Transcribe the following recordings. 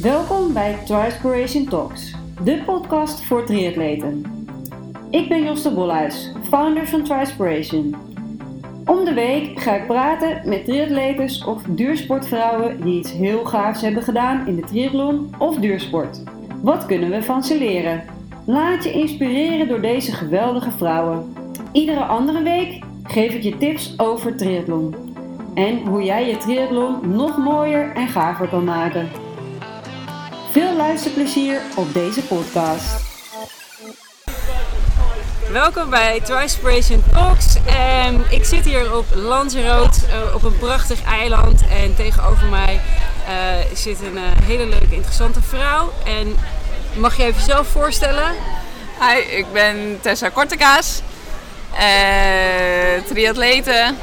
Welkom bij Trispiration Talks, de podcast voor triatleten. Ik ben Jos Bolhuis, founder van Trispiration. Om de week ga ik praten met triatletes of duursportvrouwen die iets heel gaafs hebben gedaan in de triathlon of duursport. Wat kunnen we van ze leren? Laat je inspireren door deze geweldige vrouwen. Iedere andere week geef ik je tips over triathlon. En hoe jij je triathlon nog mooier en gaver kan maken. Veel luisterplezier op deze podcast. Welkom bij Trispiration Talks. En ik zit hier op Lanzarote uh, op een prachtig eiland. En tegenover mij uh, zit een uh, hele leuke, interessante vrouw. En mag je even zelf voorstellen? Hi, ik ben Tessa Kortekaas. triatlete.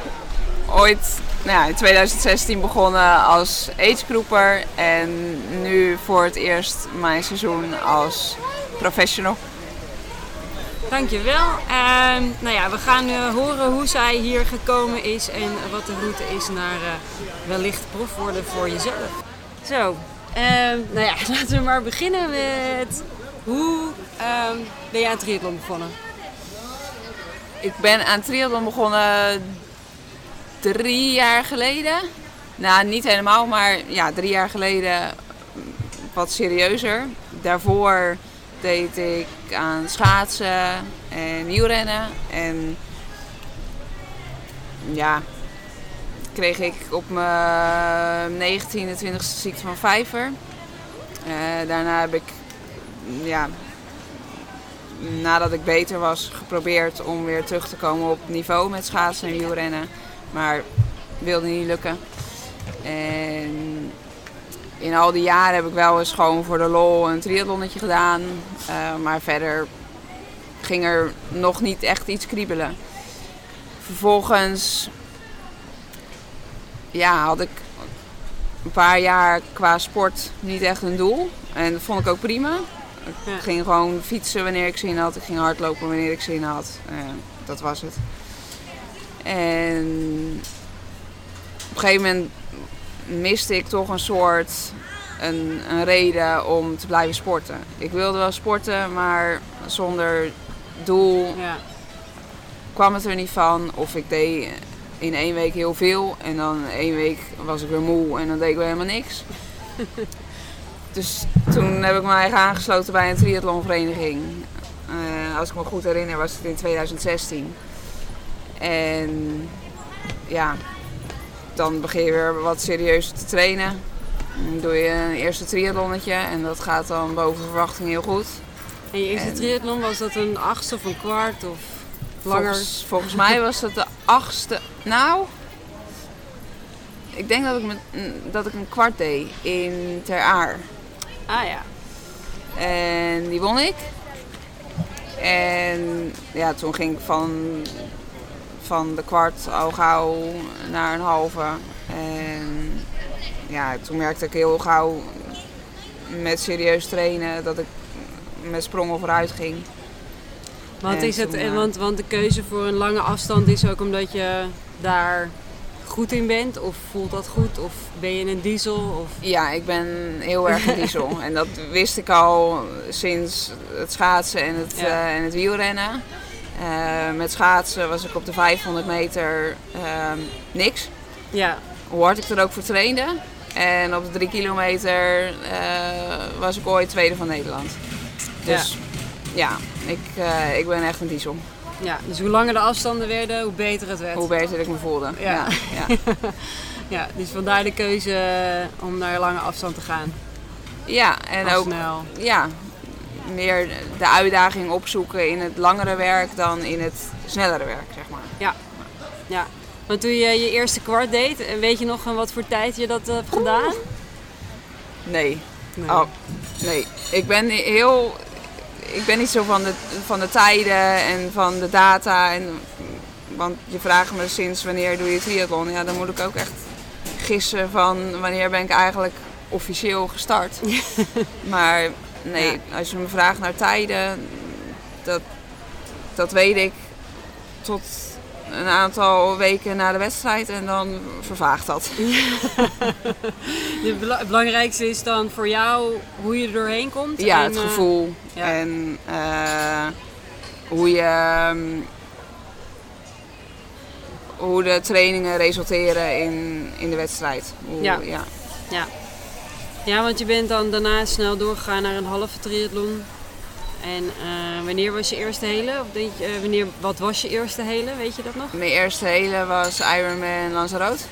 Ooit nou ja, in 2016 begonnen als agegroeper en nu voor het eerst mijn seizoen als professional. Dankjewel. En nou ja, we gaan uh, horen hoe zij hier gekomen is en wat de route is naar uh, wellicht prof worden voor jezelf. Zo, um, nou ja, laten we maar beginnen met hoe um, ben je aan triathlon begonnen? Ik ben aan triathlon begonnen drie jaar geleden. Nou, niet helemaal, maar ja, drie jaar geleden wat serieuzer. Daarvoor deed ik aan schaatsen en wielrennen. En ja, kreeg ik op mijn 19e, 20e ziekte van vijver. Uh, daarna heb ik, ja, nadat ik beter was, geprobeerd om weer terug te komen op niveau met schaatsen en wielrennen. Maar wilde niet lukken. En in al die jaren heb ik wel eens gewoon voor de lol een triathlonnetje gedaan. Uh, maar verder ging er nog niet echt iets kriebelen. Vervolgens ja, had ik een paar jaar qua sport niet echt een doel. En dat vond ik ook prima. Ik ging gewoon fietsen wanneer ik zin had. Ik ging hardlopen wanneer ik zin had. Uh, dat was het. En op een gegeven moment miste ik toch een soort een, een reden om te blijven sporten. Ik wilde wel sporten, maar zonder doel ja. kwam het er niet van. Of ik deed in één week heel veel en dan één week was ik weer moe en dan deed ik weer helemaal niks. dus toen heb ik me eigen aangesloten bij een triathlonvereniging. Uh, als ik me goed herinner was het in 2016. En ja, dan begin je weer wat serieuzer te trainen. Dan doe je een eerste triathlonnetje en dat gaat dan boven verwachting heel goed. En je eerste triathlon, was dat een achtste of een kwart of langer? Volgens, volgens mij was dat de achtste. Nou, ik denk dat ik, met, dat ik een kwart deed in Ter Aar. Ah ja. En die won ik. En ja, toen ging ik van van de kwart al gauw naar een halve. En ja, toen merkte ik heel gauw met serieus trainen dat ik met sprongen vooruit ging. Want, is het, toen, want, want de keuze voor een lange afstand is ook omdat je daar goed in bent? Of voelt dat goed? Of ben je een diesel? Of... Ja, ik ben heel erg een diesel. en dat wist ik al sinds het schaatsen en het, uh, en het wielrennen. Uh, met schaatsen was ik op de 500 meter uh, niks. Ja. Hoe hard ik er ook voor trainde. En op de 3 kilometer uh, was ik ooit tweede van Nederland. Dus ja, ja ik, eh, ik ben echt een diesel. Ja, dus hoe langer de afstanden werden, hoe beter het werd. Hoe beter ik me voelde. Ja, ja. ja. ja dus vandaar de keuze om naar lange afstand te gaan. Ja, en ook snel. Ja, meer de uitdaging opzoeken in het langere werk dan in het snellere werk, zeg maar. Ja, ja. Want toen je je eerste kwart deed, weet je nog wat voor tijd je dat hebt gedaan? Nee. Nee. Oh, nee. Ik ben heel... Ik ben niet zo van de, van de tijden en van de data. En, want je vraagt me sinds wanneer doe je triathlon? Ja, dan moet ik ook echt gissen van wanneer ben ik eigenlijk officieel gestart. maar Nee, als je me vraagt naar tijden, dat, dat weet ik tot een aantal weken na de wedstrijd en dan vervaagt dat. Het belangrijkste is dan voor jou hoe je er doorheen komt. Ja, en, het eh, gevoel ja. en eh, hoe je ehm, hoe de trainingen resulteren in, in de wedstrijd. Hoe, Ja. ja. ja. Ja, want je bent dan daarna snel doorgegaan naar een halve triathlon. En eh, wanneer was je eerste hele? Of denk je, eh, wanneer, wat was je eerste hele? Weet je dat nog? Mijn eerste hele was Ironman Lanzarote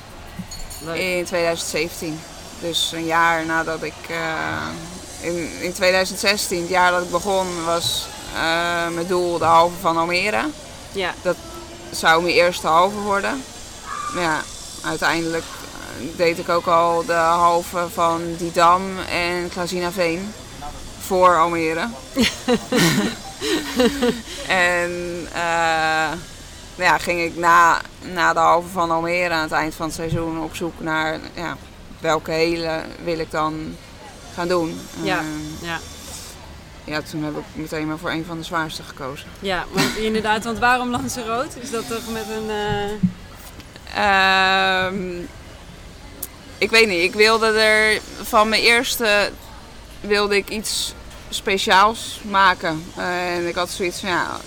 in 2017. Dus een jaar nadat ik eh, in, in 2016, het jaar dat ik begon, was mijn doel de halve van Almere. Ja, zou mijn eerste halve worden. Maar ja, uiteindelijk deed ik ook al de halve van Didam en Klazinaveen voor Almere. en eh, nou ja, ging ik na, na de halve van Almere aan het eind van het seizoen op zoek naar ja, welke hele wil ik dan gaan doen. Ja. Eh, ja. ja, toen heb ik meteen maar voor een van de zwaarste gekozen. ja want inderdaad. Want waarom Lanzarote? Is dat toch met een... Ehm, ik weet niet. Ik wilde er van mijn eerste wilde ik iets speciaals maken. en ik had zoiets van ja,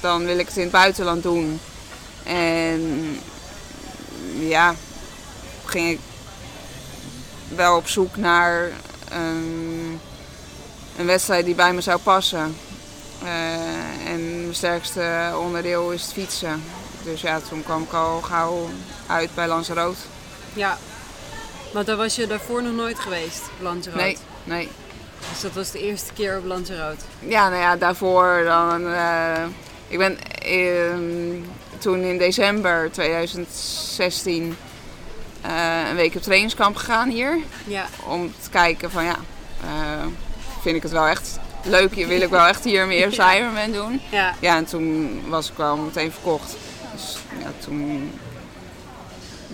dan wil ik het in het buitenland doen. En ja, ging ik wel op zoek naar een, een wedstrijd die bij me zou passen. Eh, en mijn sterkste onderdeel is het fietsen. Dus ja, toen kwam ik al gauw uit bij Lanzarote. ja. Want daar was je daarvoor nog nooit geweest, op Lanzarote. Nee, nee. Dus dat was de eerste keer op Lanzarote. Ja, nou ja, daarvoor dan... eh, ik ben ehm, toen in december 2016 eh, een week op trainingskamp gegaan hier. Ja, Om te kijken van ja, eh, vind ik het wel echt leuk. Wil ik wel echt hier mijn eerste Ironman doen. ja. Ja, en toen was ik wel meteen verkocht. Dus ja, toen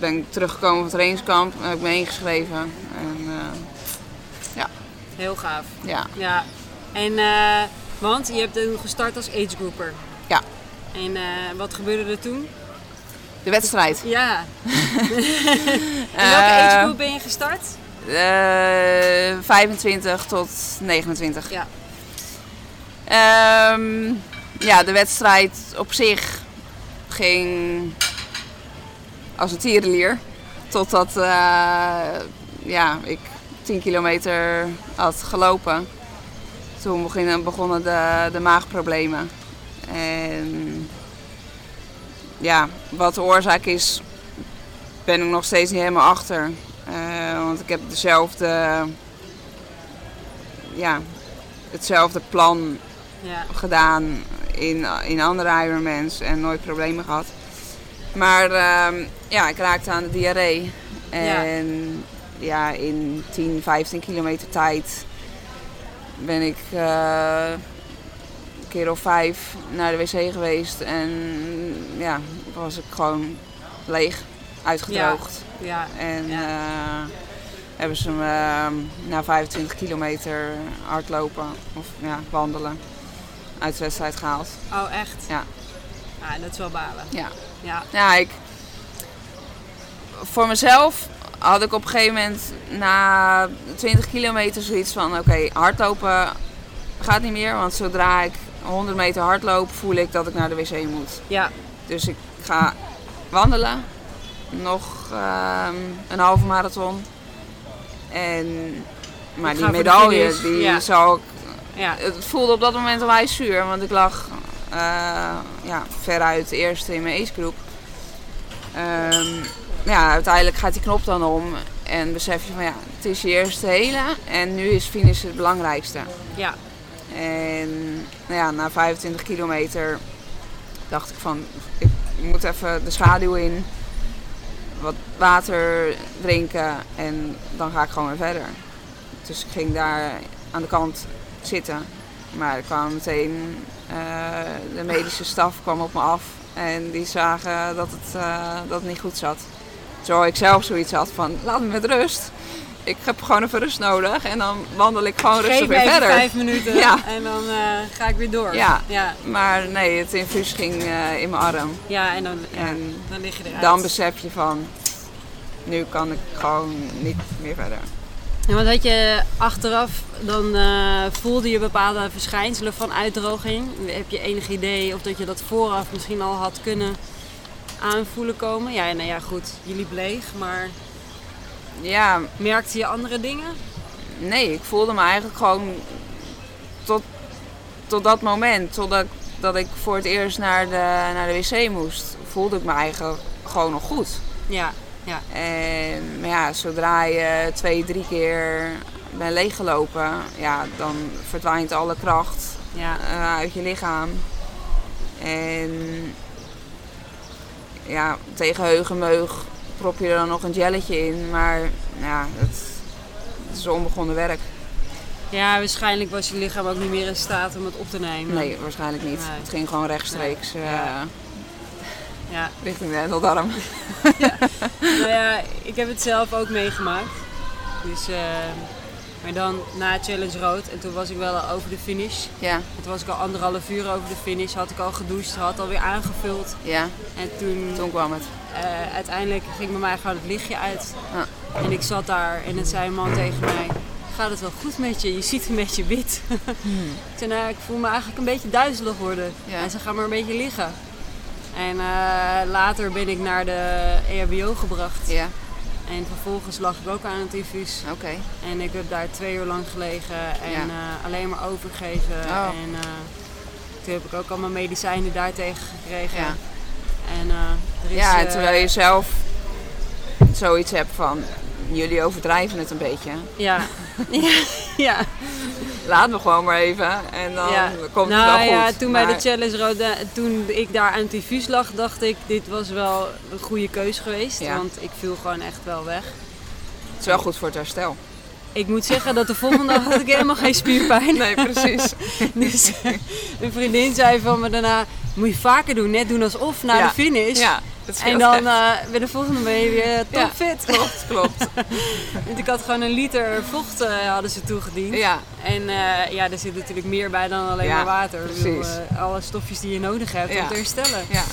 ben ik teruggekomen van het trainingskamp. Heb ik me ingeschreven. En eh, Heel gaaf. ja, Ja. En, eh, want je hebt toen gestart als agegroeper. Ja. En eh, wat gebeurde er toen? de wedstrijd. Ja. In welke agegroep ben je gestart? Eh, 25 tot 29. Ja. Ehm, ja, de wedstrijd op zich ging als een tierenlier. Totdat eh, ja, ik 10 kilometer had gelopen. Toen begonnen, begonnen de, de maagproblemen. En ja, wat de oorzaak is, ben ik nog steeds niet helemaal achter. Eh, want ik heb dezelfde, ja, hetzelfde plan Ja. gedaan in, in andere Ironmans en nooit problemen gehad. Maar ehm, ja, ik raakte aan de diarree. En ja, in 10, 15 kilometer tijd ben ik eh, een keer of vijf naar de wc geweest. En ja, was ik gewoon leeg, uitgedroogd. Ja. En Ja. eh, hebben ze me ehm, na 25 kilometer hardlopen of ja, wandelen uit de wedstrijd gehaald. Oh, echt? Ja. Ah, dat is wel balen. Ja. Ja. Ja, ik. Voor mezelf had ik op een gegeven moment na 20 kilometer zoiets van: oké, hardlopen gaat niet meer. Want zodra ik 100 meter hardloop, voel ik dat ik naar de wc moet. Ja. Dus ik ga wandelen. Nog ehm, een halve marathon. En, maar die medaille, finish, die ja. zou ik Ja. het voelde op dat moment onwijs zuur, want ik lag eh, ja, veruit eerste in mijn acegroep. Ehm ja, uiteindelijk gaat die knop dan om en besef je van ja, het is je eerste hele en nu is finish het belangrijkste. Ja. En nou ja, na 25 kilometer dacht ik van ik moet even de schaduw in, wat water drinken en dan ga ik gewoon weer verder. Dus ik ging daar aan de kant zitten. Maar er kwam meteen eh, de medische staf kwam op me af en die zagen dat het, eh, dat het niet goed zat. Terwijl ik zelf zoiets had van laat me met rust. ik heb gewoon even rust nodig. En dan wandel ik gewoon Geef rustig weer verder. vijf minuten Ja. en dan eh, ga ik weer door. Ja. ja. Maar nee, het infuus ging eh, in mijn arm. Ja, en dan, En dan lig je eruit. Dan besef je van, nu kan ik gewoon niet meer verder. En wat had je achteraf, dan eh, voelde je bepaalde verschijnselen van uitdroging. Heb je enig idee of dat je dat vooraf misschien al had kunnen aanvoelen komen? Ja, nou ja, goed, je liep leeg, maar Ja, merkte je andere dingen? nee, ik voelde me eigenlijk gewoon tot, tot dat moment, totdat dat ik voor het eerst naar de, naar de wc moest, voelde ik me eigenlijk gewoon nog goed. Ja, ja, En maar ja, zodra je twee, drie keer bent leeggelopen, ja, dan verdwijnt alle kracht ja. eh, uit je lichaam. En ja, tegen heugenmeug prop je er dan nog een jelletje in, maar ja, het, het is onbegonnen werk. Ja, waarschijnlijk was je lichaam ook niet meer in staat om het op te nemen. Nee, waarschijnlijk niet. Nee. Het ging gewoon rechtstreeks Nee. eh, Ja. Ja, richting de endeldarm. nou ja, ik heb het zelf ook meegemaakt. Dus, eh, maar dan na Challenge Rood. En toen was ik wel al over de finish. Ja, Toen was ik al anderhalf uur over de finish. Had ik al gedoucht, had alweer aangevuld. ja, En toen, toen kwam het. eh, uiteindelijk ging bij mij gewoon het lichtje uit. Ja. En ik zat daar en het zei een man tegen mij... Gaat het wel goed met je? Je ziet een beetje wit. Ik zei, nou, ik voel me eigenlijk een beetje duizelig worden. Ja. En ze gaan maar een beetje liggen. En eh, later ben ik naar de EHBO gebracht. Ja, En vervolgens lag ik ook aan het infuus. oké. En ik heb daar twee uur lang gelegen en Ja. eh, alleen maar overgegeven. Oh. En eh, toen heb ik ook allemaal medicijnen daartegen gekregen. Ja. En eh, er is, Ja, terwijl je zelf zoiets hebt van, jullie overdrijven het een beetje. Ja. ja. Laat me gewoon maar even en dan ja. komt nou, het wel goed. ja, toen bij de Challenge Road, toen ik daar aan het infuus lag, dacht ik, dit was wel een goede keus geweest. Ja. Want ik viel gewoon echt wel weg. Het is wel goed voor het herstel. Ik moet zeggen dat de volgende dag had ik helemaal geen spierpijn. Nee, precies. Dus een vriendin zei van me daarna, moet je vaker doen, net doen alsof na Ja. de finish. Ja, En dan eh, bij de volgende ben je weer Ja. topfit. Klopt, klopt. Want ik had gewoon een liter vocht eh, hadden ze toegediend. Ja, En eh, ja, er zit natuurlijk meer bij dan alleen Ja, maar water. Ik bedoel, precies. eh, alle stofjes die je nodig hebt Ja. om te herstellen. ja.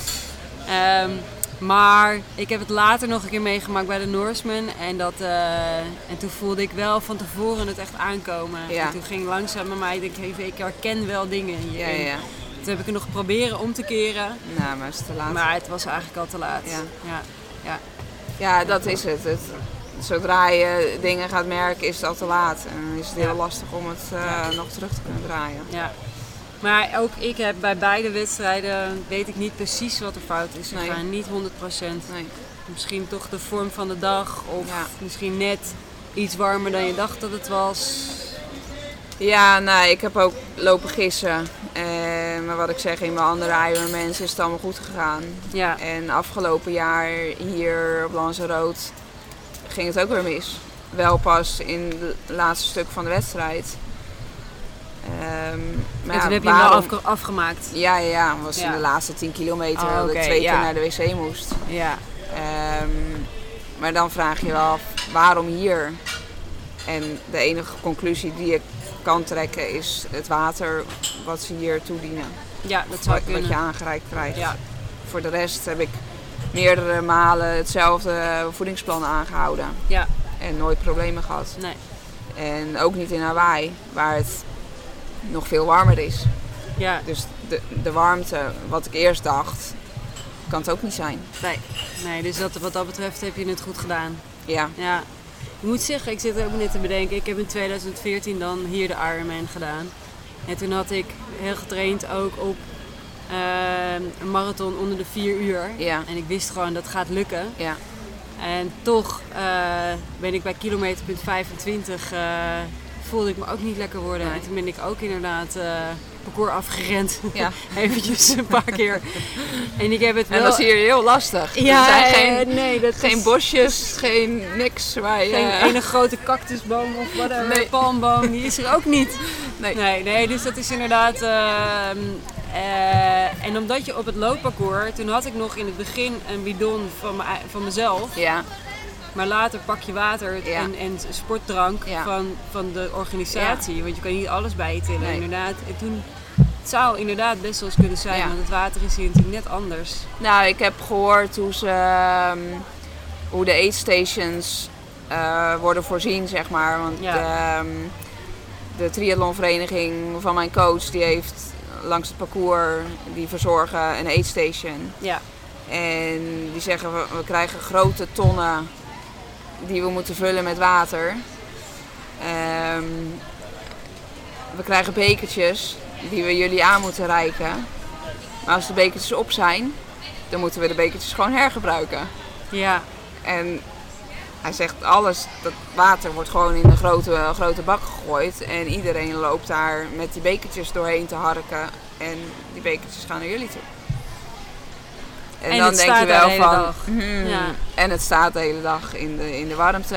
Ehm, maar ik heb het later nog een keer meegemaakt bij de Norseman. En, dat, eh, en toen voelde ik wel van tevoren het echt aankomen. Ja. En toen ging langzaam bij mij, ik denk even, ik herken wel dingen hierin. ja, ja. Toen heb ik het nog proberen om te keren. Nou, maar het is te laat. Maar het was eigenlijk al te laat. Ja. Ja. Ja. Ja, dat is het. het. Zodra je dingen gaat merken, is het al te laat. En is het heel Ja. lastig om het eh, Ja. nog terug te kunnen draaien. Ja. Maar ook ik heb bij beide wedstrijden, weet ik niet precies wat er fout is Nee. gegaan. Niet 100%. Nee. Misschien toch de vorm van de dag. Of Ja. misschien net iets warmer dan je dacht dat het was. Ja, nou, ik heb ook lopen gissen. Maar wat ik zeg, in mijn andere Ironmans is het allemaal goed gegaan. Ja. En afgelopen jaar hier op Lanzarote ging het ook weer mis. Wel pas in het laatste stuk van de wedstrijd. Ehm, maar en ja, toen heb je hem wel afge- afgemaakt. Ja, ja, ja. was in de laatste 10 kilometer Oh, dat ik twee keer naar de wc moest. Ja. Ehm, maar dan vraag je je wel af, waarom hier? En de enige conclusie die ik kan trekken is het water wat ze hier toedienen. Ja, dat zou Wat, wat kunnen. je aangereikt krijgt. Ja. Voor de rest heb ik meerdere malen hetzelfde voedingsplan aangehouden. Ja. En nooit problemen gehad. Nee. En ook niet in Hawaii, waar het nog veel warmer is. Ja. Dus de, de warmte, wat ik eerst dacht, kan het ook niet zijn. Nee. nee, dus dat, wat dat betreft heb je het goed gedaan. Ja, Ja. Ik moet zeggen, ik zit er ook net te bedenken. Ik heb in 2014 dan hier de Ironman gedaan. En toen had ik heel getraind ook op ehm, een marathon onder de 4 uur. ja, En ik wist gewoon dat gaat lukken. ja. En toch eh, ben ik bij kilometerpunt 25 eh, voelde ik me ook niet lekker worden. Nee. En toen ben ik ook inderdaad eh parcours afgerend. ja. Eventjes een paar keer. En ik heb het wel... En dat is hier heel lastig. Ja, er zijn eh, geen, nee, dat geen is bosjes, geen niks waar je... geen ene grote cactusboom of whatever, Nee. palmboom, die is er ook niet. Nee. Nee, nee, dus dat is inderdaad. ehm, eh, en omdat je op het loopparcours, toen had ik nog in het begin een bidon van, van mezelf. Ja, Maar later pak je water Ja. en, en sportdrank Ja. van, van de organisatie. Want je kan niet alles bij je tillen, Nee. inderdaad. En toen, het zou inderdaad best wel eens kunnen zijn, want het water is hier natuurlijk net anders. Nou, ik heb gehoord hoe, ze, ehm, hoe de aid stations eh, worden voorzien, zeg maar. Want de, ehm, de triathlonvereniging van mijn coach, die heeft langs het parcours, die verzorgen een aid station. Ja, En die zeggen, we, we krijgen grote tonnen die we moeten vullen met water. Ehm, we krijgen bekertjes die we jullie aan moeten reiken. Maar als de bekertjes op zijn, dan moeten we de bekertjes gewoon hergebruiken. ja, En hij zegt, alles, dat water wordt gewoon in een grote, grote bak gegooid. En iedereen loopt daar met die bekertjes doorheen te harken. En die bekertjes gaan naar jullie toe. En, En dan denk je wel van, hmm, Ja. en het staat de hele dag in de, in de warmte.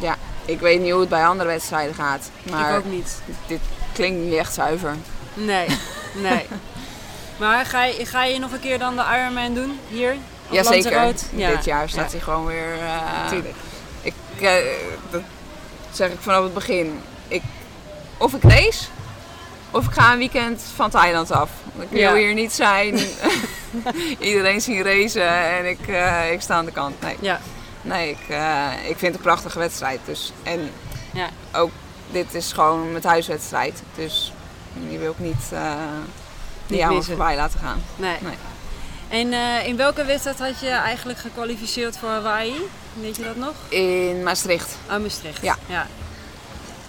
Ja, ik weet niet hoe het bij andere wedstrijden gaat. Maar ik ook niet. dit klinkt niet echt zuiver. Nee, nee. Maar ga je, ga je nog een keer dan de Ironman doen, hier? Jazeker? Ja. dit jaar staat Ja, hij gewoon weer... eh, Tuurlijk. Ik, eh, dat zeg ik vanaf het begin. Ik, of ik race, of ik ga een weekend van Thailand af. Ik wil Ja. hier niet zijn, iedereen zien racen en ik, eh, ik sta aan de kant. Nee, Ja, nee ik, eh, ik vind het een prachtige wedstrijd. Dus. En ja. ook, dit is gewoon mijn thuiswedstrijd. Dus die wil ik niet, eh niet aan voorbij laten gaan. Nee. Nee. En in welke wedstrijd had je eigenlijk gekwalificeerd voor Hawaii? Weet je dat nog? In Maastricht, Oh, Maastricht. Ja. ja.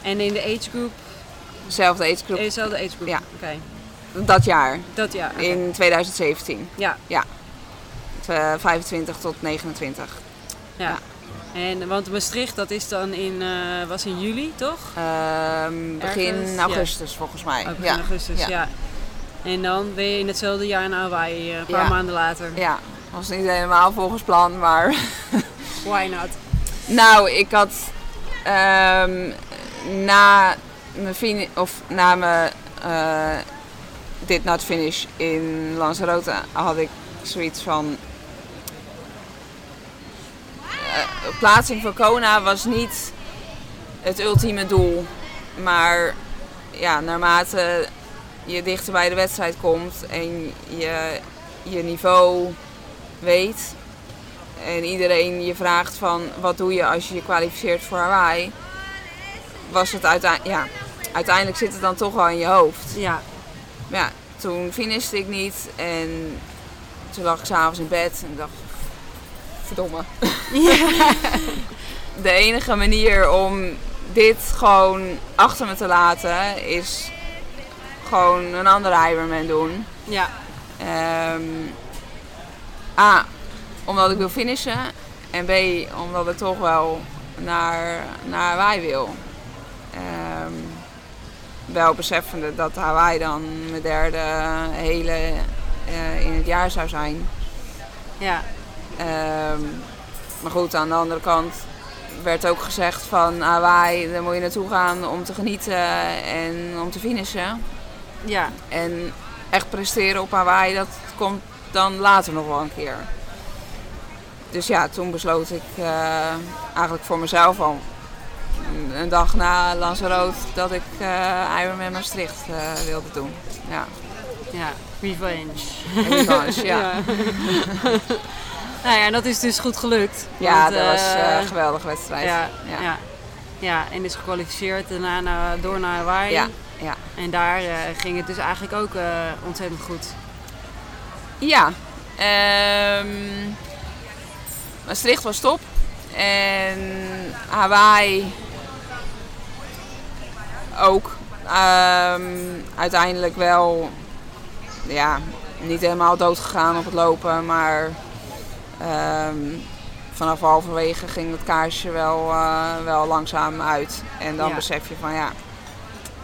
En in de age group, dezelfde agegroep, dezelfde age group? Ja. Oké, dat jaar, dat jaar. in 2017. Ja, Eh, 25 tot 29. ja. Ja. En, want Maastricht, dat is dan in, eh, was in juli, toch? Ehm, begin Ergens, ja. augustus volgens mij. Oh, begin ja. augustus, ja. ja. En dan ben je in hetzelfde jaar naar Hawaii, eh, een paar Ja. maanden later. ja, was niet helemaal volgens plan, maar... Why not? nou, ik had ehm, na mijn of na mijn eh, dit not finish in Lanzarote had ik zoiets van... eh, plaatsing voor Kona was niet het ultieme doel. Maar ja, naarmate je dichter bij de wedstrijd komt en je je niveau weet en iedereen je vraagt van wat doe je als je je kwalificeert voor Hawaii, was het uiteindelijk, ja, uiteindelijk zit het dan toch wel in je hoofd. Ja, Maar ja, toen finishte ik niet en toen lag ik s'avonds in bed en dacht, verdomme. De enige manier om dit gewoon achter me te laten is gewoon een andere Ironman doen. ja, Ehm, A, omdat ik wil finishen. En B, omdat ik toch wel naar, naar Hawaii wil. Ehm, wel beseffende dat Hawaii dan mijn derde hele eh, in het jaar zou zijn. ja, Ehm, maar goed, aan de andere kant werd ook gezegd van Hawaii, daar moet je naartoe gaan om te genieten en om te finishen. ja. En echt presteren op Hawaii, dat komt dan later nog wel een keer. Dus ja, toen besloot ik eh, eigenlijk voor mezelf al een dag na Lanzarote dat ik eh Ironman Maastricht eh, wilde doen. Ja, Ja, revenge. revanche, ja. nou ja, dat is dus goed gelukt. Ja, want, dat was eh, een geweldige wedstrijd. ja, ja. ja. ja. en is gekwalificeerd daarna naar, door naar Hawaii. Ja, ja. En daar ging het dus eigenlijk ook ontzettend goed. Ja, ehm, Maastricht was top. En Hawaii ook. Ehm, uiteindelijk wel, ja, niet helemaal dood gegaan op het lopen, maar ehm, vanaf halverwege ging het kaarsje wel, eh, wel langzaam uit. En dan Ja. besef je van ja,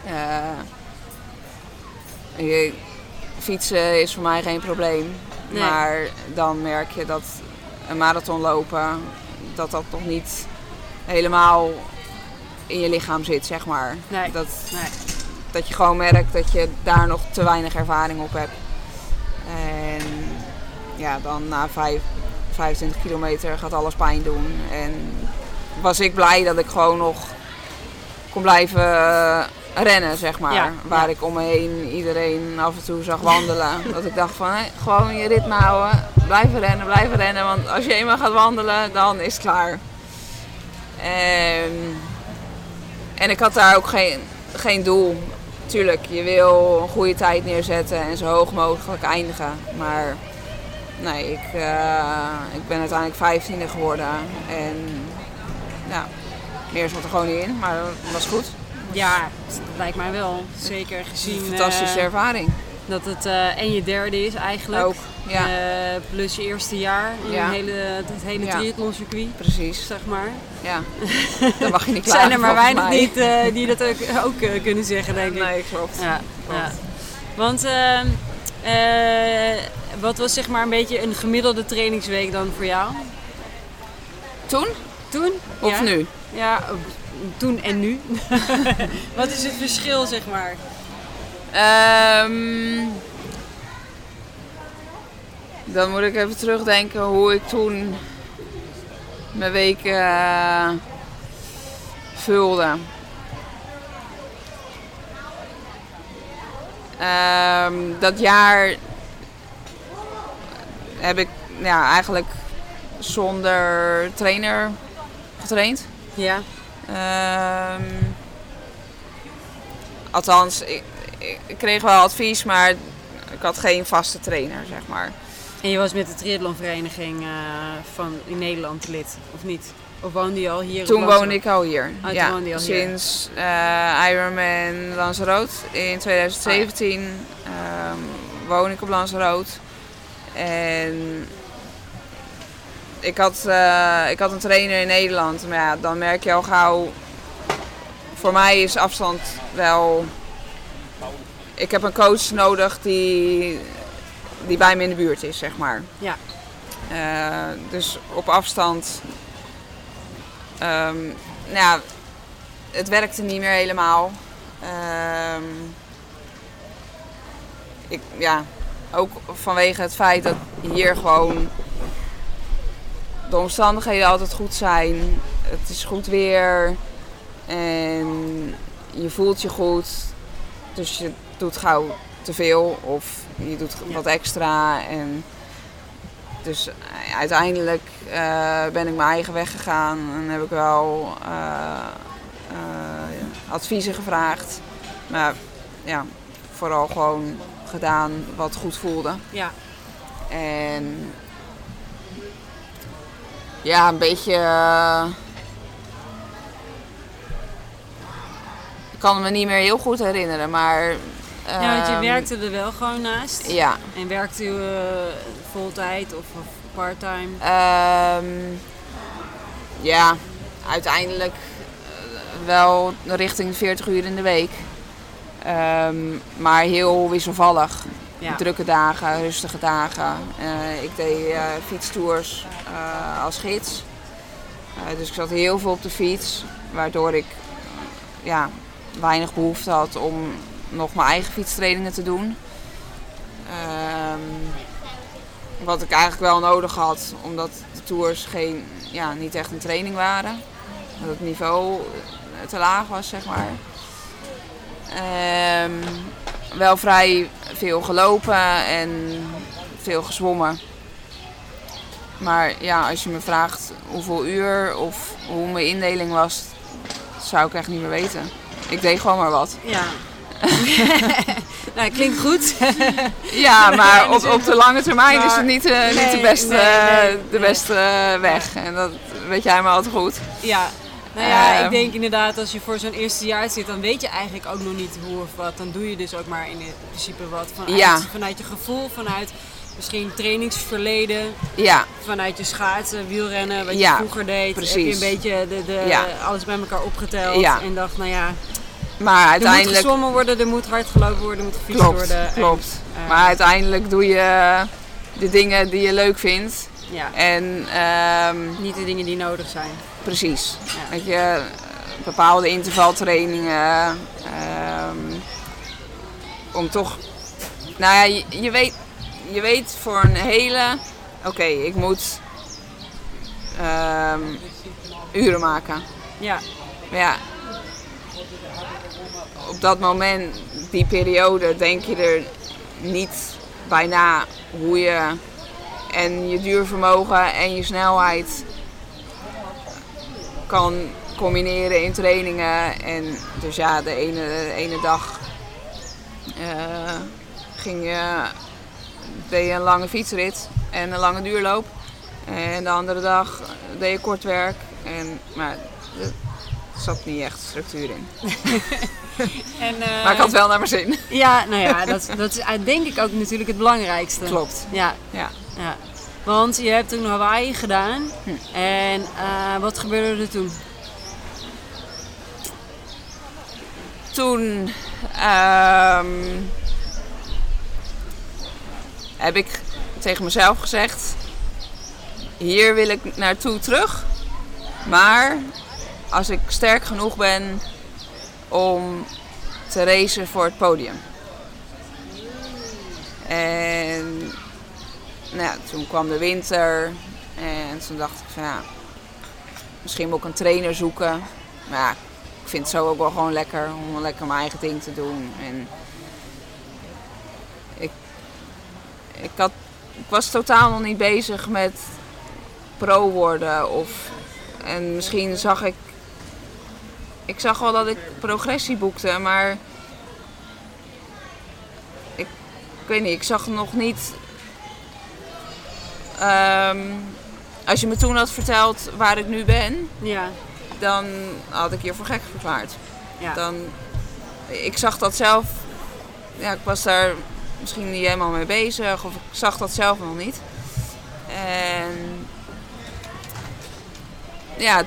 eh, je- fietsen is voor mij geen probleem. Nee. Maar dan merk je dat een marathon lopen, dat dat nog niet helemaal in je lichaam zit, zeg maar. Nee. Dat, Nee. dat je gewoon merkt dat je daar nog te weinig ervaring op hebt. En ja, dan na vijf, 25 kilometer gaat alles pijn doen. En was ik blij dat ik gewoon nog kon blijven eh, rennen, zeg maar. Ja, Waar ja. ik om me heen iedereen af en toe zag wandelen. dat ik dacht van, hé, gewoon je ritme houden. Blijven rennen, blijven rennen. Want als je eenmaal gaat wandelen, dan is het klaar. En, en ik had daar ook geen, geen doel. Tuurlijk, je wil een goede tijd neerzetten en zo hoog mogelijk eindigen. Maar nee, ik, eh, ik ben uiteindelijk vijftiende geworden. En ja, meer zat er gewoon niet in, maar dat was goed. Ja, dat lijkt mij wel. Zeker gezien Fantastische eh, ervaring. Dat het eh, en je derde is eigenlijk. Ook, ja. Eh, plus je eerste jaar in Ja. het hele, het hele Ja. triathlon-circuit, Precies, zeg maar. ja. Dan mag je niet klagen zijn er maar weinig mij. niet, eh, die dat ook, ook kunnen zeggen, denk ik. Nee, klopt. Ja, Klopt. ja. Want ehm, eh, wat was zeg maar een beetje een gemiddelde trainingsweek dan voor jou? Toen Toen? of nu? Ja, toen en nu. wat is het verschil zeg maar? Ehm, dan moet ik even terugdenken hoe ik toen mijn weken eh, vulde. Ehm, dat jaar heb ik ja, eigenlijk zonder trainer getraind. Ja. Ehm, althans, ik, ik, kreeg wel advies, maar ik had geen vaste trainer, zeg maar. En je was met de triathlonvereniging eh, van in Nederland lid, of niet? Of woonde je al hier? Toen woonde ik al hier. toen ja, al hier. sinds eh, Ironman Lanzarote in 2017 ehm, woon ik op Lanzarote. En ik had, eh, ik had een trainer in Nederland, maar ja, dan merk je al gauw. Voor mij is afstand wel. Ik heb een coach nodig die, die bij me in de buurt is, zeg maar. Ja. Eh, dus op afstand. ehm, nou ja, het werkte niet meer helemaal. Ehm, ik, ja, ook vanwege het feit dat hier gewoon de omstandigheden altijd goed zijn. Het is goed weer en je voelt je goed. Dus je doet gauw te veel of je doet wat extra. En dus eh, uiteindelijk eh, ben ik mijn eigen weg gegaan en heb ik wel eh, adviezen gevraagd. Maar ja, vooral gewoon gedaan wat goed voelde. Ja. En ja, een beetje. ik kan me niet meer heel goed herinneren, maar. Ja, want je ehm, werkte er wel gewoon naast. Ja. En werkte je uh, voltijd of, of parttime? Ehm, ja, uiteindelijk eh, wel richting 40 uur in de week. Ehm, maar heel wisselvallig. Ja. Drukke dagen, rustige dagen. Eh, ik deed eh, fietstours eh, als gids. Eh, dus ik zat heel veel op de fiets. Waardoor ik eh, ja, weinig behoefte had om nog mijn eigen fietstrainingen te doen. Ehm, wat ik eigenlijk wel nodig had, omdat de tours geen, ja, niet echt een training waren. Dat het niveau te laag was, zeg maar. Ehm, wel vrij veel gelopen en veel gezwommen. Maar ja, als je me vraagt hoeveel uur of hoe mijn indeling was, zou ik echt niet meer weten. Ik deed gewoon maar wat. Ja. nou, klinkt goed. Ja, maar op, op de lange termijn is het niet, eh, niet de beste, nee, nee, de beste weg. En dat weet jij maar altijd goed. ja. Nou ja, ik denk inderdaad als je voor zo'n eerste jaar zit, dan weet je eigenlijk ook nog niet hoe of wat. Dan doe je dus ook maar in principe wat vanuit, Ja. vanuit je gevoel, vanuit misschien trainingsverleden, Ja, vanuit je schaatsen, wielrennen, wat Ja, je vroeger deed. Heb je een beetje de, de, Ja. alles bij elkaar opgeteld en dacht, nou ja, maar er moet uiteindelijk... gezwommen worden, er moet hard gelopen worden, er moet gefietst Klopt, worden. En, klopt. eh, Maar uiteindelijk doe je de dingen die je leuk vindt. ja, En ehm, niet de dingen die nodig zijn. precies. Ja. Weet je, bepaalde intervaltrainingen. ehm, om toch... Nou ja, je, je weet, je weet voor een hele... Oké, ik moet ehm, uren maken. Ja, ja, op dat moment, die periode, denk je er niet bij na hoe je en je duurvermogen en je snelheid kan combineren in trainingen. En dus ja, de ene, ene dag eh, ging je, deed je een lange fietsrit en een lange duurloop. En de andere dag deed je kort werk. En, maar zat niet echt structuur in. en, eh, Maar ik had wel naar mijn zin. ja, nou ja, dat, dat is denk ik ook natuurlijk het belangrijkste. Klopt. Ja, Ja. ja. Want je hebt toen Hawaii gedaan. Hm. En eh, wat gebeurde er toen? Toen ehm, heb ik tegen mezelf gezegd: hier wil ik naartoe terug. Maar als ik sterk genoeg ben om te racen voor het podium. En nou ja, toen kwam de winter en toen dacht ik van ja, misschien moet ik een trainer zoeken. Maar ja, ik vind het zo ook wel gewoon lekker om lekker mijn eigen ding te doen. En ik, ik, had, ik was totaal nog niet bezig met pro worden. Of, en misschien zag ik. Ik zag wel dat ik progressie boekte, maar. Ik, ik weet niet, ik zag nog niet. ehm, als je me toen had verteld waar ik nu ben, Ja, dan had ik je voor gek verklaard. ja. Dan, ik zag dat zelf, ja, ik was daar misschien niet helemaal mee bezig of ik zag dat zelf nog niet. En ja,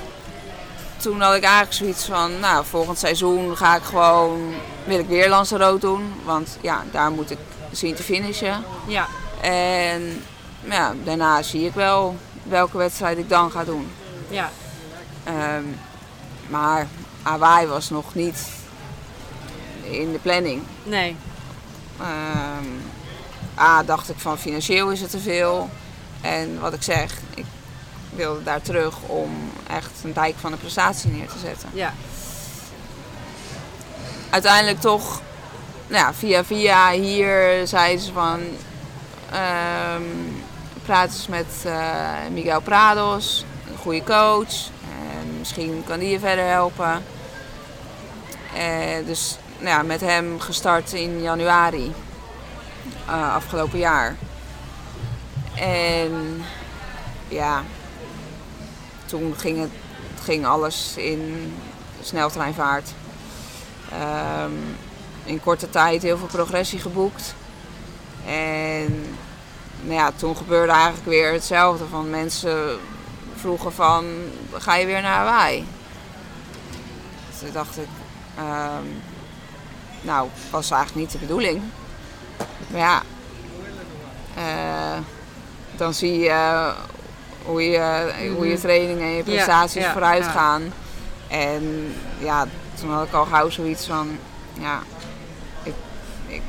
toen had ik eigenlijk zoiets van, nou, volgend seizoen ga ik gewoon, wil ik weer Lanzarote doen, want ja, daar moet ik zien te finishen. ja. En ja, daarna zie ik wel welke wedstrijd ik dan ga doen. ja. Ehm, maar Hawaii was nog niet in de planning. Nee. Ehm, A, dacht ik van financieel is het te veel. En wat ik zeg, ik wilde daar terug om echt een dijk van de prestatie neer te zetten. Ja. Uiteindelijk toch, nou ja, via via hier zeiden ze van... ehm praat eens met eh, Miguel Prados, een goede coach. En misschien kan die je verder helpen. Eh, dus nou ja, met hem gestart in januari eh, afgelopen jaar. En ja, toen ging, het, ging alles in sneltreinvaart. Ehm, in korte tijd heel veel progressie geboekt. En nou ja, toen gebeurde eigenlijk weer hetzelfde. Van mensen vroegen van, ga je weer naar Hawaii? Dus toen dacht ik, ehm, nou, was eigenlijk niet de bedoeling. Maar ja, eh, dan zie je hoe je, hoe je training en je prestaties Mhm. vooruit gaan. En ja, toen had ik al gauw zoiets van, ja, ik, ik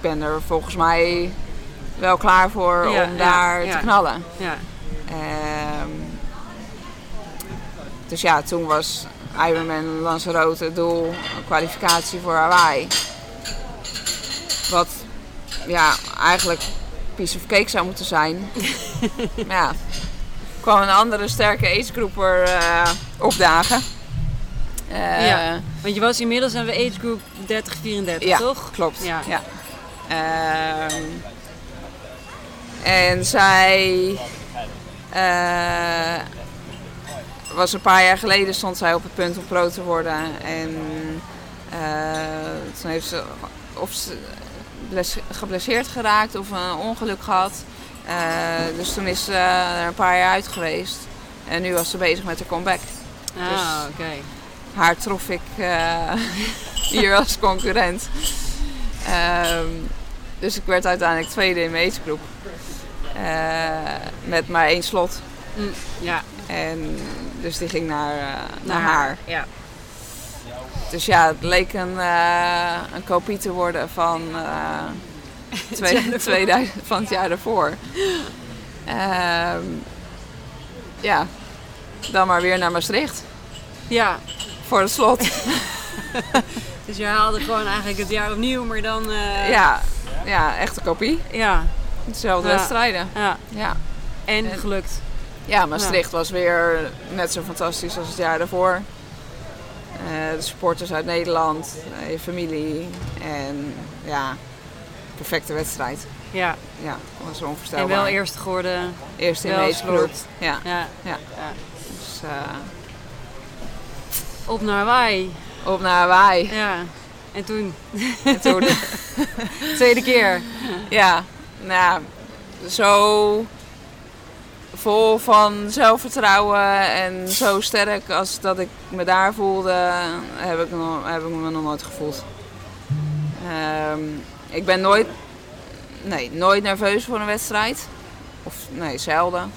ben er volgens mij wel klaar voor Ja, om ja, daar ja. te knallen. Ja. Ehm, dus ja, toen was Ironman Lanzarote het doel, een kwalificatie voor Hawaii. Wat ja, eigenlijk of cake zou moeten zijn. maar ja, kwam een andere sterke agegroeper eh opdagen. Eh, Ja. Want je was inmiddels aan de age group 30-34, ja, toch? klopt. Ja. Ja. Ehm, en zij eh, was een paar jaar geleden stond zij op het punt om pro te worden. En toen heeft ze of ze geblesseerd geraakt of een ongeluk gehad. Eh, dus toen is ze er een paar jaar uit geweest. En nu was ze bezig met haar comeback. Ah, Dus- oké. Haar trof ik eh, hier als concurrent. Ehm, dus ik werd uiteindelijk tweede in mijn agegroep. Eh, met maar één slot. Mm, ja, En dus die ging naar, eh, naar, naar haar. Ja. Dus ja, het leek een, eh, een kopie te worden van, eh, twee- 2000, van het jaar daarvoor. Ehm, ja, dan maar weer naar Maastricht Ja, voor het slot. dus je haalde gewoon eigenlijk het jaar opnieuw, maar dan... eh, ja, ja, echte kopie. Ja, Dezelfde Ja. wedstrijden. ja. Ja. En En- gelukt. ja, Maastricht was weer net zo fantastisch als het jaar daarvoor. Eh, de supporters uit Nederland, eh, je familie en ja, perfecte wedstrijd. Ja, Ja, was en onvoorstelbaar. wel eerste geworden. Eerst in deze. Ja, Ja. Ja. ja. dus eh, Op naar Hawaii. op naar Hawaii. Ja. En toen, En toen, tweede keer. ja, nou zo vol van zelfvertrouwen en zo sterk als dat ik me daar voelde, heb ik, nog, heb ik me nog nooit gevoeld. Ehm, ik ben nooit, nee, nooit nerveus voor een wedstrijd. Of nee, zelden.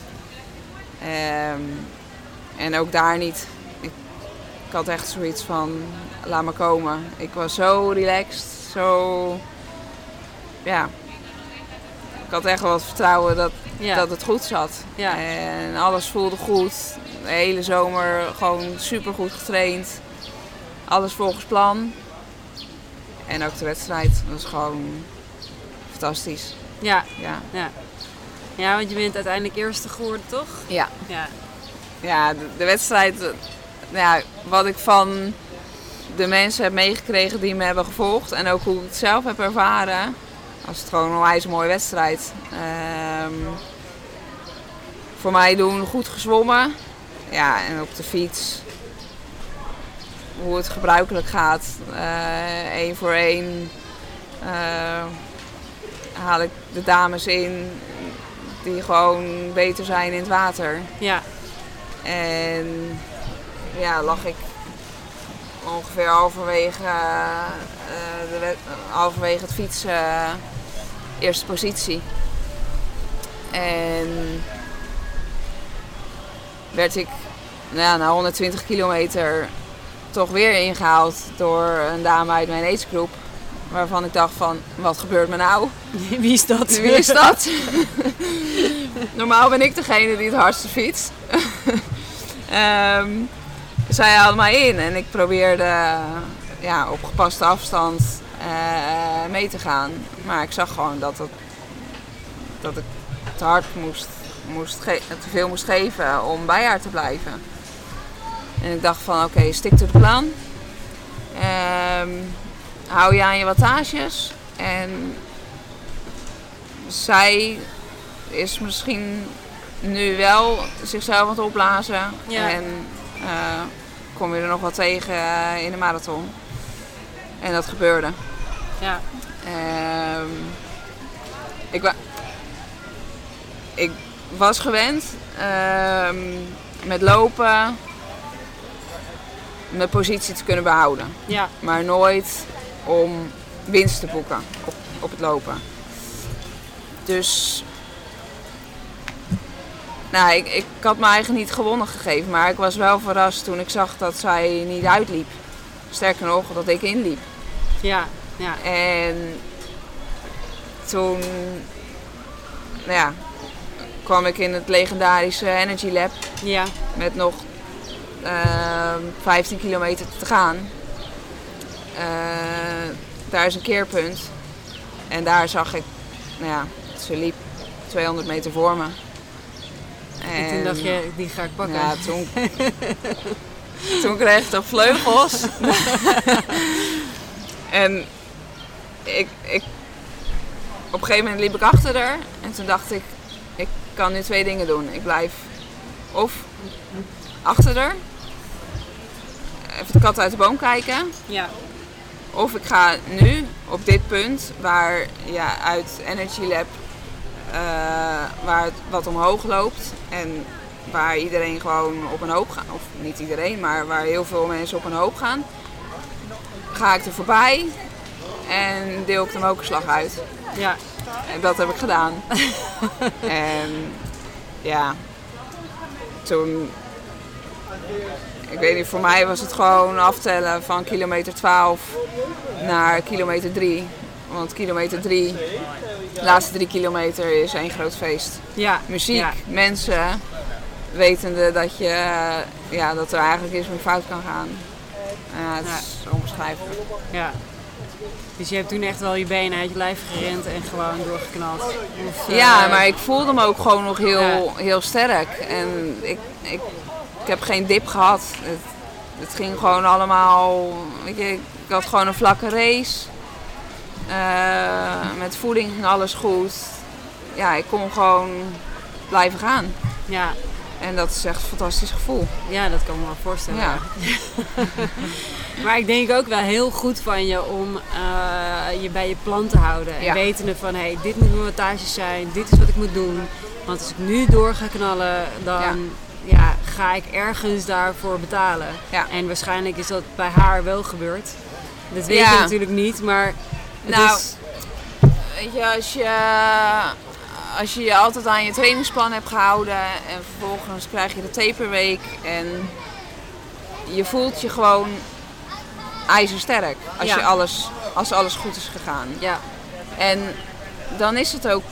Ehm, en ook daar niet. Ik, ik had echt zoiets van, laat me komen. Ik was zo relaxed, zo, ja. Ik had echt wel het vertrouwen dat, Ja. dat het goed zat. Ja. En alles voelde goed. De hele zomer gewoon super goed getraind. Alles volgens plan. En ook de wedstrijd was gewoon fantastisch. Ja, Ja, ja. Ja, want je bent uiteindelijk eerste geworden, toch? ja. Ja. ja de, de wedstrijd, ja, wat ik van de mensen heb meegekregen die me hebben gevolgd en ook hoe ik het zelf heb ervaren, was het gewoon een onwijs mooie wedstrijd. Ehm, voor mij doen goed gezwommen, ja, en op de fiets hoe het gebruikelijk gaat, Eén voor één eh, haal ik de dames in die gewoon beter zijn in het water. Ja, En ja, lag ik ongeveer halverwege, eh, de wed- halverwege het fietsen eh, eerste positie. En werd ik nou ja, na 120 kilometer toch weer ingehaald door een dame uit mijn agegroep. Waarvan ik dacht van, wat gebeurt me nou? wie is dat? Wie is dat? Normaal ben ik degene die het hardste fietst. Ehm, zij haalde mij in en ik probeerde ja, op gepaste afstand eh, mee te gaan. Maar ik zag gewoon dat, het, dat ik te hard moest, moest te veel moest geven om bij haar te blijven. En ik dacht van oké, stick to the plan. Ehm, hou je aan je wattages en zij is misschien nu wel zichzelf aan het opblazen. Ja. En eh, kom je er nog wat tegen eh, in de marathon. En dat gebeurde. Ja, Ehm, ik, wa- ik was gewend ehm, met lopen mijn positie te kunnen behouden ja, maar nooit om winst te boeken op, op het lopen. Dus. Nou, ik, ik had me eigenlijk niet gewonnen gegeven, maar ik was wel verrast toen ik zag dat zij niet uitliep. Sterker nog, dat ik inliep. Ja, ja. En toen, nou ja, kwam ik in het legendarische Energy Lab Ja, met nog ehm 15 kilometer te gaan. Eh, daar is een keerpunt. En daar zag ik, nou ja, ze liep 200 meter voor me. en toen dacht je, die ga ik pakken. Ja, toen, toen kreeg ik de vleugels. en ik, ik, op een gegeven moment liep ik achter haar. En toen dacht ik, ik kan nu twee dingen doen. Ik blijf of achter haar. Even de kat uit de boom kijken. Ja, Of ik ga nu op dit punt waar ja, uit Energy Lab eh, waar het wat omhoog loopt en waar iedereen gewoon op een hoop gaat, of niet iedereen, maar waar heel veel mensen op een hoop gaan, ga ik er voorbij en deel ik de mokerslag uit. ja, En dat heb ik gedaan. en ja, toen. Ik weet niet, voor mij was het gewoon aftellen van kilometer 12 naar kilometer 3. Want kilometer 3, de laatste drie kilometer is één groot feest. ja. Muziek, Ja, mensen, wetende dat, je, ja, dat er eigenlijk eens mee fout kan gaan. Ja, het Ja. is onbeschrijfelijk. Ja. Dus je hebt toen echt wel je benen uit je lijf gerend en gewoon doorgeknald. Of, eh, Ja, maar ik voelde me ook gewoon nog heel, Ja. heel sterk. En ik, ik, ik heb geen dip gehad. Het, het ging gewoon allemaal... Weet je, ik had gewoon een vlakke race. Eh, met voeding ging alles goed. Ja, ik kon gewoon blijven gaan. Ja, En dat is echt een fantastisch gevoel. ja, dat kan ik me wel voorstellen. Ja. Maar ik denk ook wel heel goed van je om eh, je bij je plan te houden. En Ja. wetende van, hé, hey, dit moet mijn wattages zijn, dit is wat ik moet doen. Want als ik nu door ga knallen, dan ja. ga ik ergens daarvoor betalen. En waarschijnlijk is dat bij haar wel gebeurd. Dat weet je natuurlijk niet, maar het Nou, is... Weet je, als je, als je je altijd aan je trainingsplan hebt gehouden en vervolgens krijg je de taperweek en je voelt je gewoon ijzersterk als, Ja. je alles, als alles goed is gegaan. Ja, En dan is het ook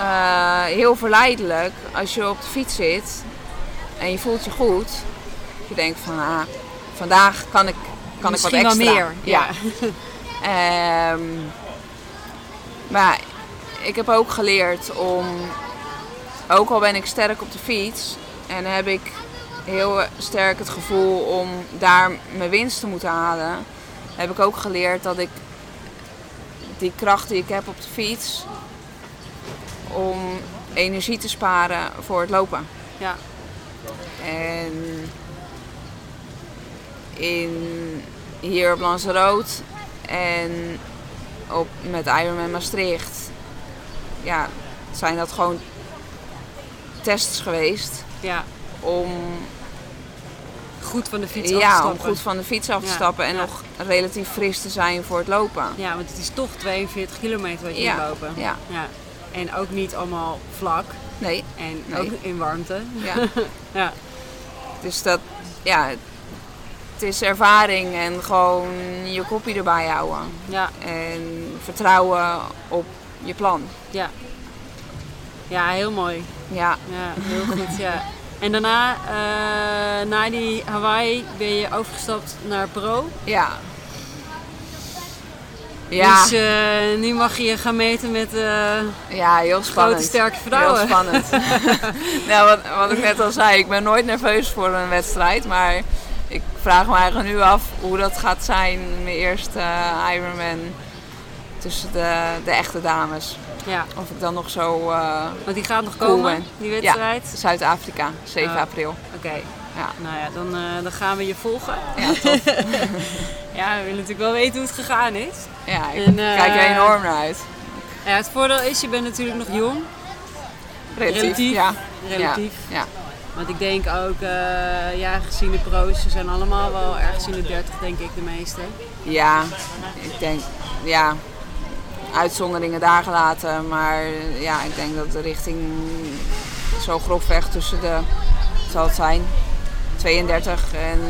eh, heel verleidelijk als je op de fiets zit en je voelt je goed. Je denkt van, ah, vandaag kan ik, kan ik wat extra. wel meer. Ja. Ehm, maar ik heb ook geleerd om, ook al ben ik sterk op de fiets en heb ik heel sterk het gevoel om daar mijn winst te moeten halen, heb ik ook geleerd dat ik die kracht die ik heb op de fiets, om energie te sparen voor het lopen. ja, En in, hier op Lanzarote en op, met Ironman Maastricht ja, zijn dat gewoon tests geweest ja. om, Goed van de fiets af te ja, om stappen. goed van de fiets af te stappen en nog relatief fris te zijn voor het lopen. Ja, want het is toch 42 kilometer wat je moet lopen. ja. ja. En ook niet allemaal vlak. Nee, En Nee. ook in warmte. ja. Ja, dus dat, ja, het is ervaring en gewoon je kopje erbij houden. ja, En vertrouwen op je plan. ja. Ja, heel mooi. Ja, Ja, heel goed, ja. En daarna, eh, na die Hawaii, ben je overgestapt naar Pro. ja. Ja, Dus eh, nu mag je gaan meten met eh, ja heel spannend. grote, sterke vrouwen. Heel spannend. nou, wat, wat ik net al zei, ik ben nooit nerveus voor een wedstrijd. Maar ik vraag me eigenlijk nu af hoe dat gaat zijn, mijn eerste Ironman tussen de, de echte dames. Ja, Of ik dan nog zo eh, want die gaat nog Cool, komen, die wedstrijd. Zuid-Afrika, 7 Oh. april. Oké, Ja. nou ja, dan, eh, dan gaan we je volgen. Ja, tof. Ja, we willen natuurlijk wel weten hoe het gegaan is. Ja, ik En, eh, kijk er enorm naar uit. Ja, het voordeel is, je bent natuurlijk nog jong. Relatief, relatief. ja. Relatief. Ja, Want ik denk ook, eh, ja, gezien de pro's, ze zijn allemaal wel ergens in de 30, denk ik, de meeste. ja, ik denk, ja, uitzonderingen daar gelaten. Maar ja, ik denk dat de richting zo grofweg tussen de, zal het zijn, 32 en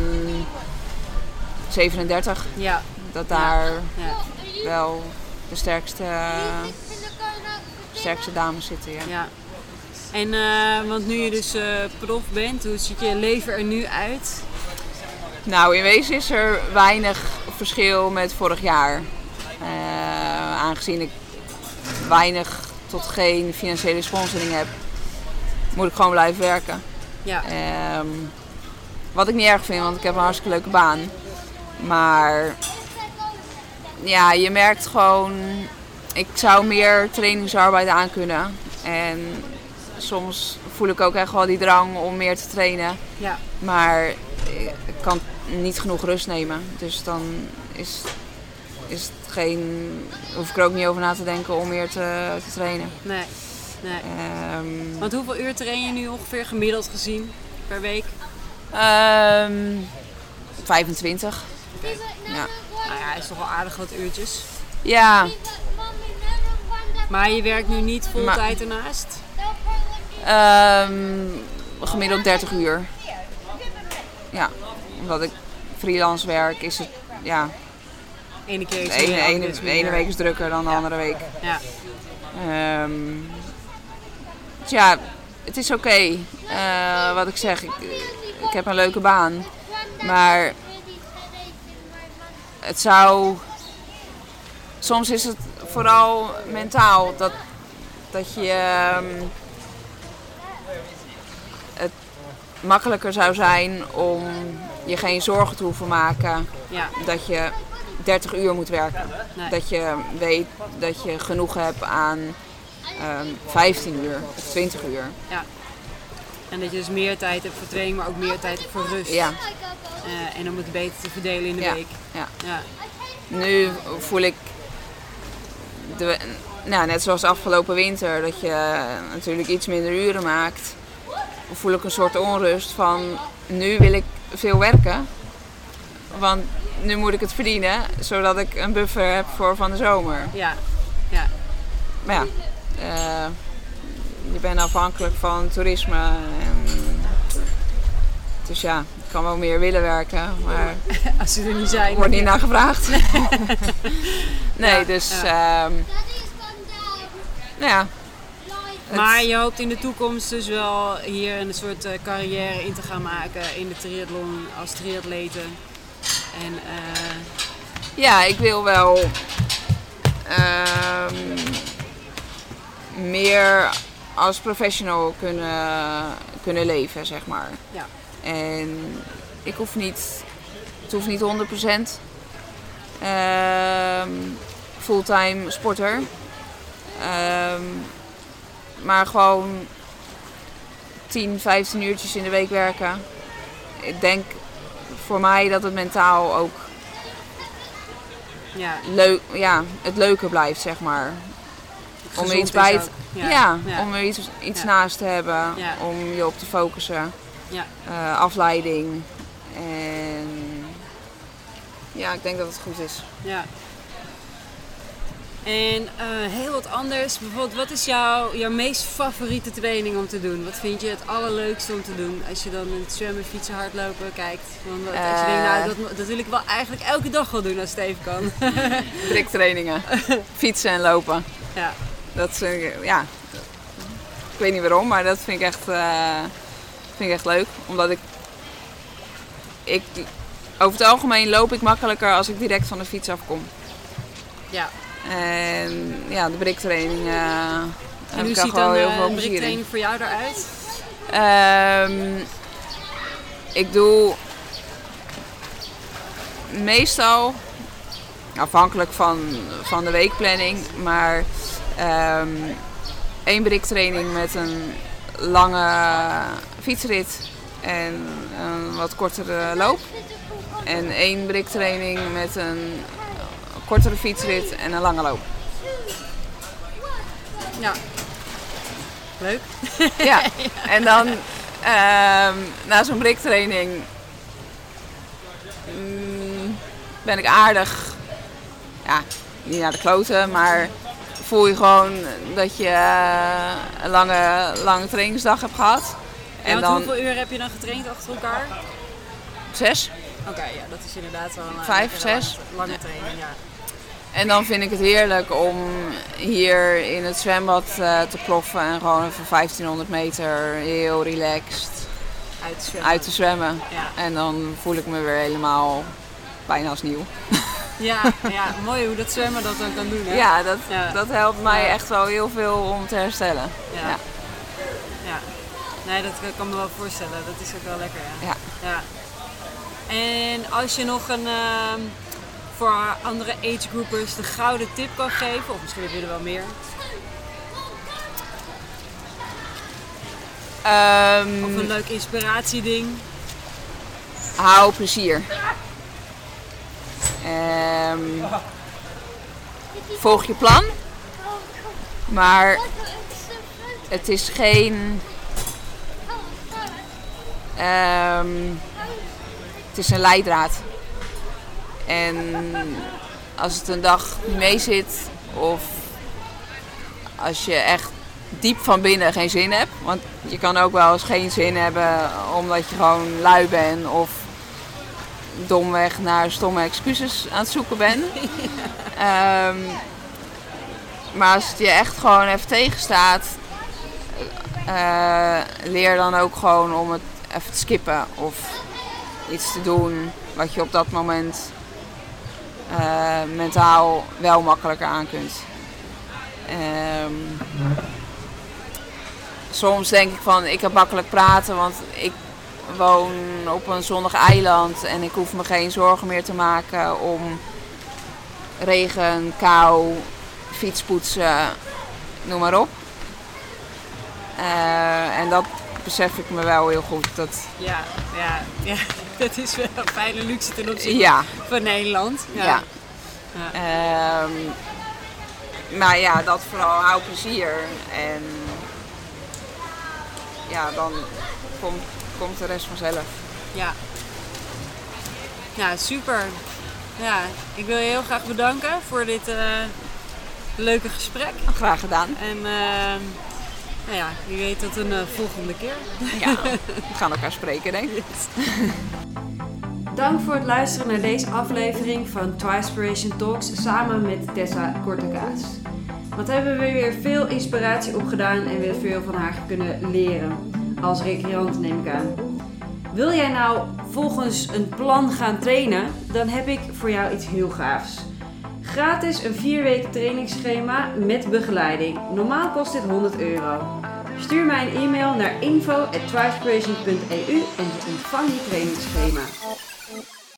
37. Ja, Dat daar ja, wel de sterkste, sterkste dames zitten, ja. ja. En, eh, want nu je dus eh, prof bent, hoe ziet je leven er nu uit? Nou, in wezen is er weinig verschil met vorig jaar. Eh, aangezien ik weinig tot geen financiële sponsoring heb, moet ik gewoon blijven werken. Ja, Ehm, wat ik niet erg vind, want ik heb een hartstikke leuke baan. Maar ja, je merkt gewoon, ik zou meer trainingsarbeid aankunnen. En soms voel ik ook echt wel die drang om meer te trainen. ja, Maar ik kan niet genoeg rust nemen. Dus dan is, is het geen. hoef ik er ook niet over na te denken om meer te, te trainen. nee, nee. Ehm, Want hoeveel uur train je nu ongeveer gemiddeld gezien per week? ehm, 25. Ja. Nou ja, is toch wel aardig wat uurtjes. ja, Maar je werkt nu niet vol tijd ernaast? ehm, gemiddeld 30 uur. Ja, omdat ik freelance werk, is het. Ja, Ene keer de iets ene, de ene week is drukker dan de andere week. Ja, Ehm, dus ja, het is oké. Eh, wat ik zeg, ik, ik heb een leuke baan. Maar het zou. Soms is het vooral mentaal dat, dat je. ehm, het makkelijker zou zijn om je geen zorgen te hoeven maken Ja, dat je 30 uur moet werken. Nee. Dat je weet dat je genoeg hebt aan ehm 15 uur of 20 uur. ja. En dat je dus meer tijd hebt voor training, maar ook meer tijd hebt voor rust. Ja, Eh, en om het beter te verdelen in de Ja. week. ja. Ja, Nu voel ik, de, nou, net zoals afgelopen winter, dat je natuurlijk iets minder uren maakt. Voel ik een soort onrust van, nu wil ik veel werken. Want nu moet ik het verdienen, zodat ik een buffer heb voor van de zomer. ja, ja. Maar ja, eh, je bent afhankelijk van toerisme. En, dus ja, ik kan wel meer willen werken, maar Als ze er niet zijn. wordt niet naar gevraagd. nee, Ja, dus ehm, nou ja. het- Maar je hoopt in de toekomst dus wel hier een soort eh, carrière in te gaan maken in de triathlon als triatlete. En eh, Ja, ik wil wel ehm, meer als professional kunnen, kunnen leven, zeg maar. ja, En ik hoef niet, het hoeft niet 100% ehm, fulltime sporter. Ehm, maar gewoon 10, 15 uurtjes in de week werken. Ik denk voor mij dat het mentaal ook ja. leuk, ja, het leuker blijft, zeg maar. Om er iets bij ook. ja, ja. om er iets, iets naast te hebben, om je op te focussen. Ja. Eh, afleiding. En ja, ik denk dat het goed is. Ja. En eh, heel wat anders. Bijvoorbeeld, wat is jouw, jouw meest favoriete training om te doen? Wat vind je het allerleukste om te doen? Als je dan in het zwemmen, fietsen, hardlopen kijkt. Dan, wat- als je denkt, nou, Eh. dat, dat wil ik wel eigenlijk elke dag wel doen als het even kan. Driktrainingen, fietsen en lopen. ja. Dat is, eh, ja, ik weet niet waarom, maar dat vind ik echt, vind ik echt leuk. Omdat ik, ik, over het algemeen loop ik makkelijker als ik direct van de fiets afkom. ja. En ja, de briktraining eh En hoe ziet dan heel eh, veel een voor jou eruit? Ehm, ik doe meestal, afhankelijk van, van de weekplanning, maar ehm één briktraining met een lange fietsrit en een wat kortere loop. En één briktraining met een kortere fietsrit en een lange loop. Ja. Leuk. Ja, en dan ehm, na zo'n briktraining mm, ben ik aardig, ja, niet naar de kloten, maar voel je gewoon dat je eh, een lange, lange trainingsdag hebt gehad. En dan hoeveel uur heb je dan getraind achter elkaar? zes. Oké, ja, dat is inderdaad wel een eh, Vijf, lange- zes? lange training. Ja. En dan vind ik het heerlijk om hier in het zwembad eh, te ploffen en gewoon even 1500 meter heel relaxed Uit zwemmen. uit te zwemmen. Ja. En dan voel ik me weer helemaal bijna als nieuw. Ja, ja, mooi hoe dat zwemmen dat dan kan doen. Hè? Ja, dat, Ja. dat helpt mij Ja. echt wel heel veel om te herstellen. Ja. Ja. Nee, dat kan me wel voorstellen. Dat is ook wel lekker. Ja. Ja. ja. En als je nog een ehm, voor andere agegroupers de gouden tip kan geven, of misschien je er wel meer, Ehm, of een leuk inspiratieding. hou plezier. Ehm, volg je plan. Maar het is geen. ehm, het is een leidraad. En als het een dag niet mee zit, of als je echt diep van binnen geen zin hebt. Want je kan ook wel eens geen zin hebben omdat je gewoon lui bent of domweg naar stomme excuses aan het zoeken bent. Ehm, maar als het je echt gewoon even tegenstaat, eh, leer dan ook gewoon om het even te skippen of iets te doen wat je op dat moment eh, mentaal wel makkelijker aan kunt. Ehm, soms denk ik van ik heb makkelijk praten, want ik woon op een zonnig eiland en ik hoef me geen zorgen meer te maken om regen, kou, fietspoetsen, noem maar op. Eh, en dat besef ik me wel heel goed. Dat, Ja, ja, ja. Dat is wel een fijne luxe ten opzichte ja, van Nederland. ja. Ehm, maar ja, dat vooral hou plezier. En ja, dan komt, komt de rest vanzelf. Ja. Ja, super. Ja, ik wil je heel graag bedanken voor dit eh, leuke gesprek. Graag gedaan. En eh, nou ja, wie weet tot een eh, volgende keer. Ja, we gaan elkaar spreken, denk ik. Dank voor het luisteren naar deze aflevering van Twispiration Talks samen met Tessa Kortekaas. Wat hebben we weer veel inspiratie opgedaan en weer veel van haar kunnen leren. Als recreant neem ik aan. Wil jij nou volgens een plan gaan trainen? Dan heb ik voor jou iets heel gaafs. Gratis een 4 weken trainingsschema met begeleiding. Normaal kost dit 100 euro. Stuur mij een e-mail naar info.twispiration.eu en je ontvangt je trainingsschema.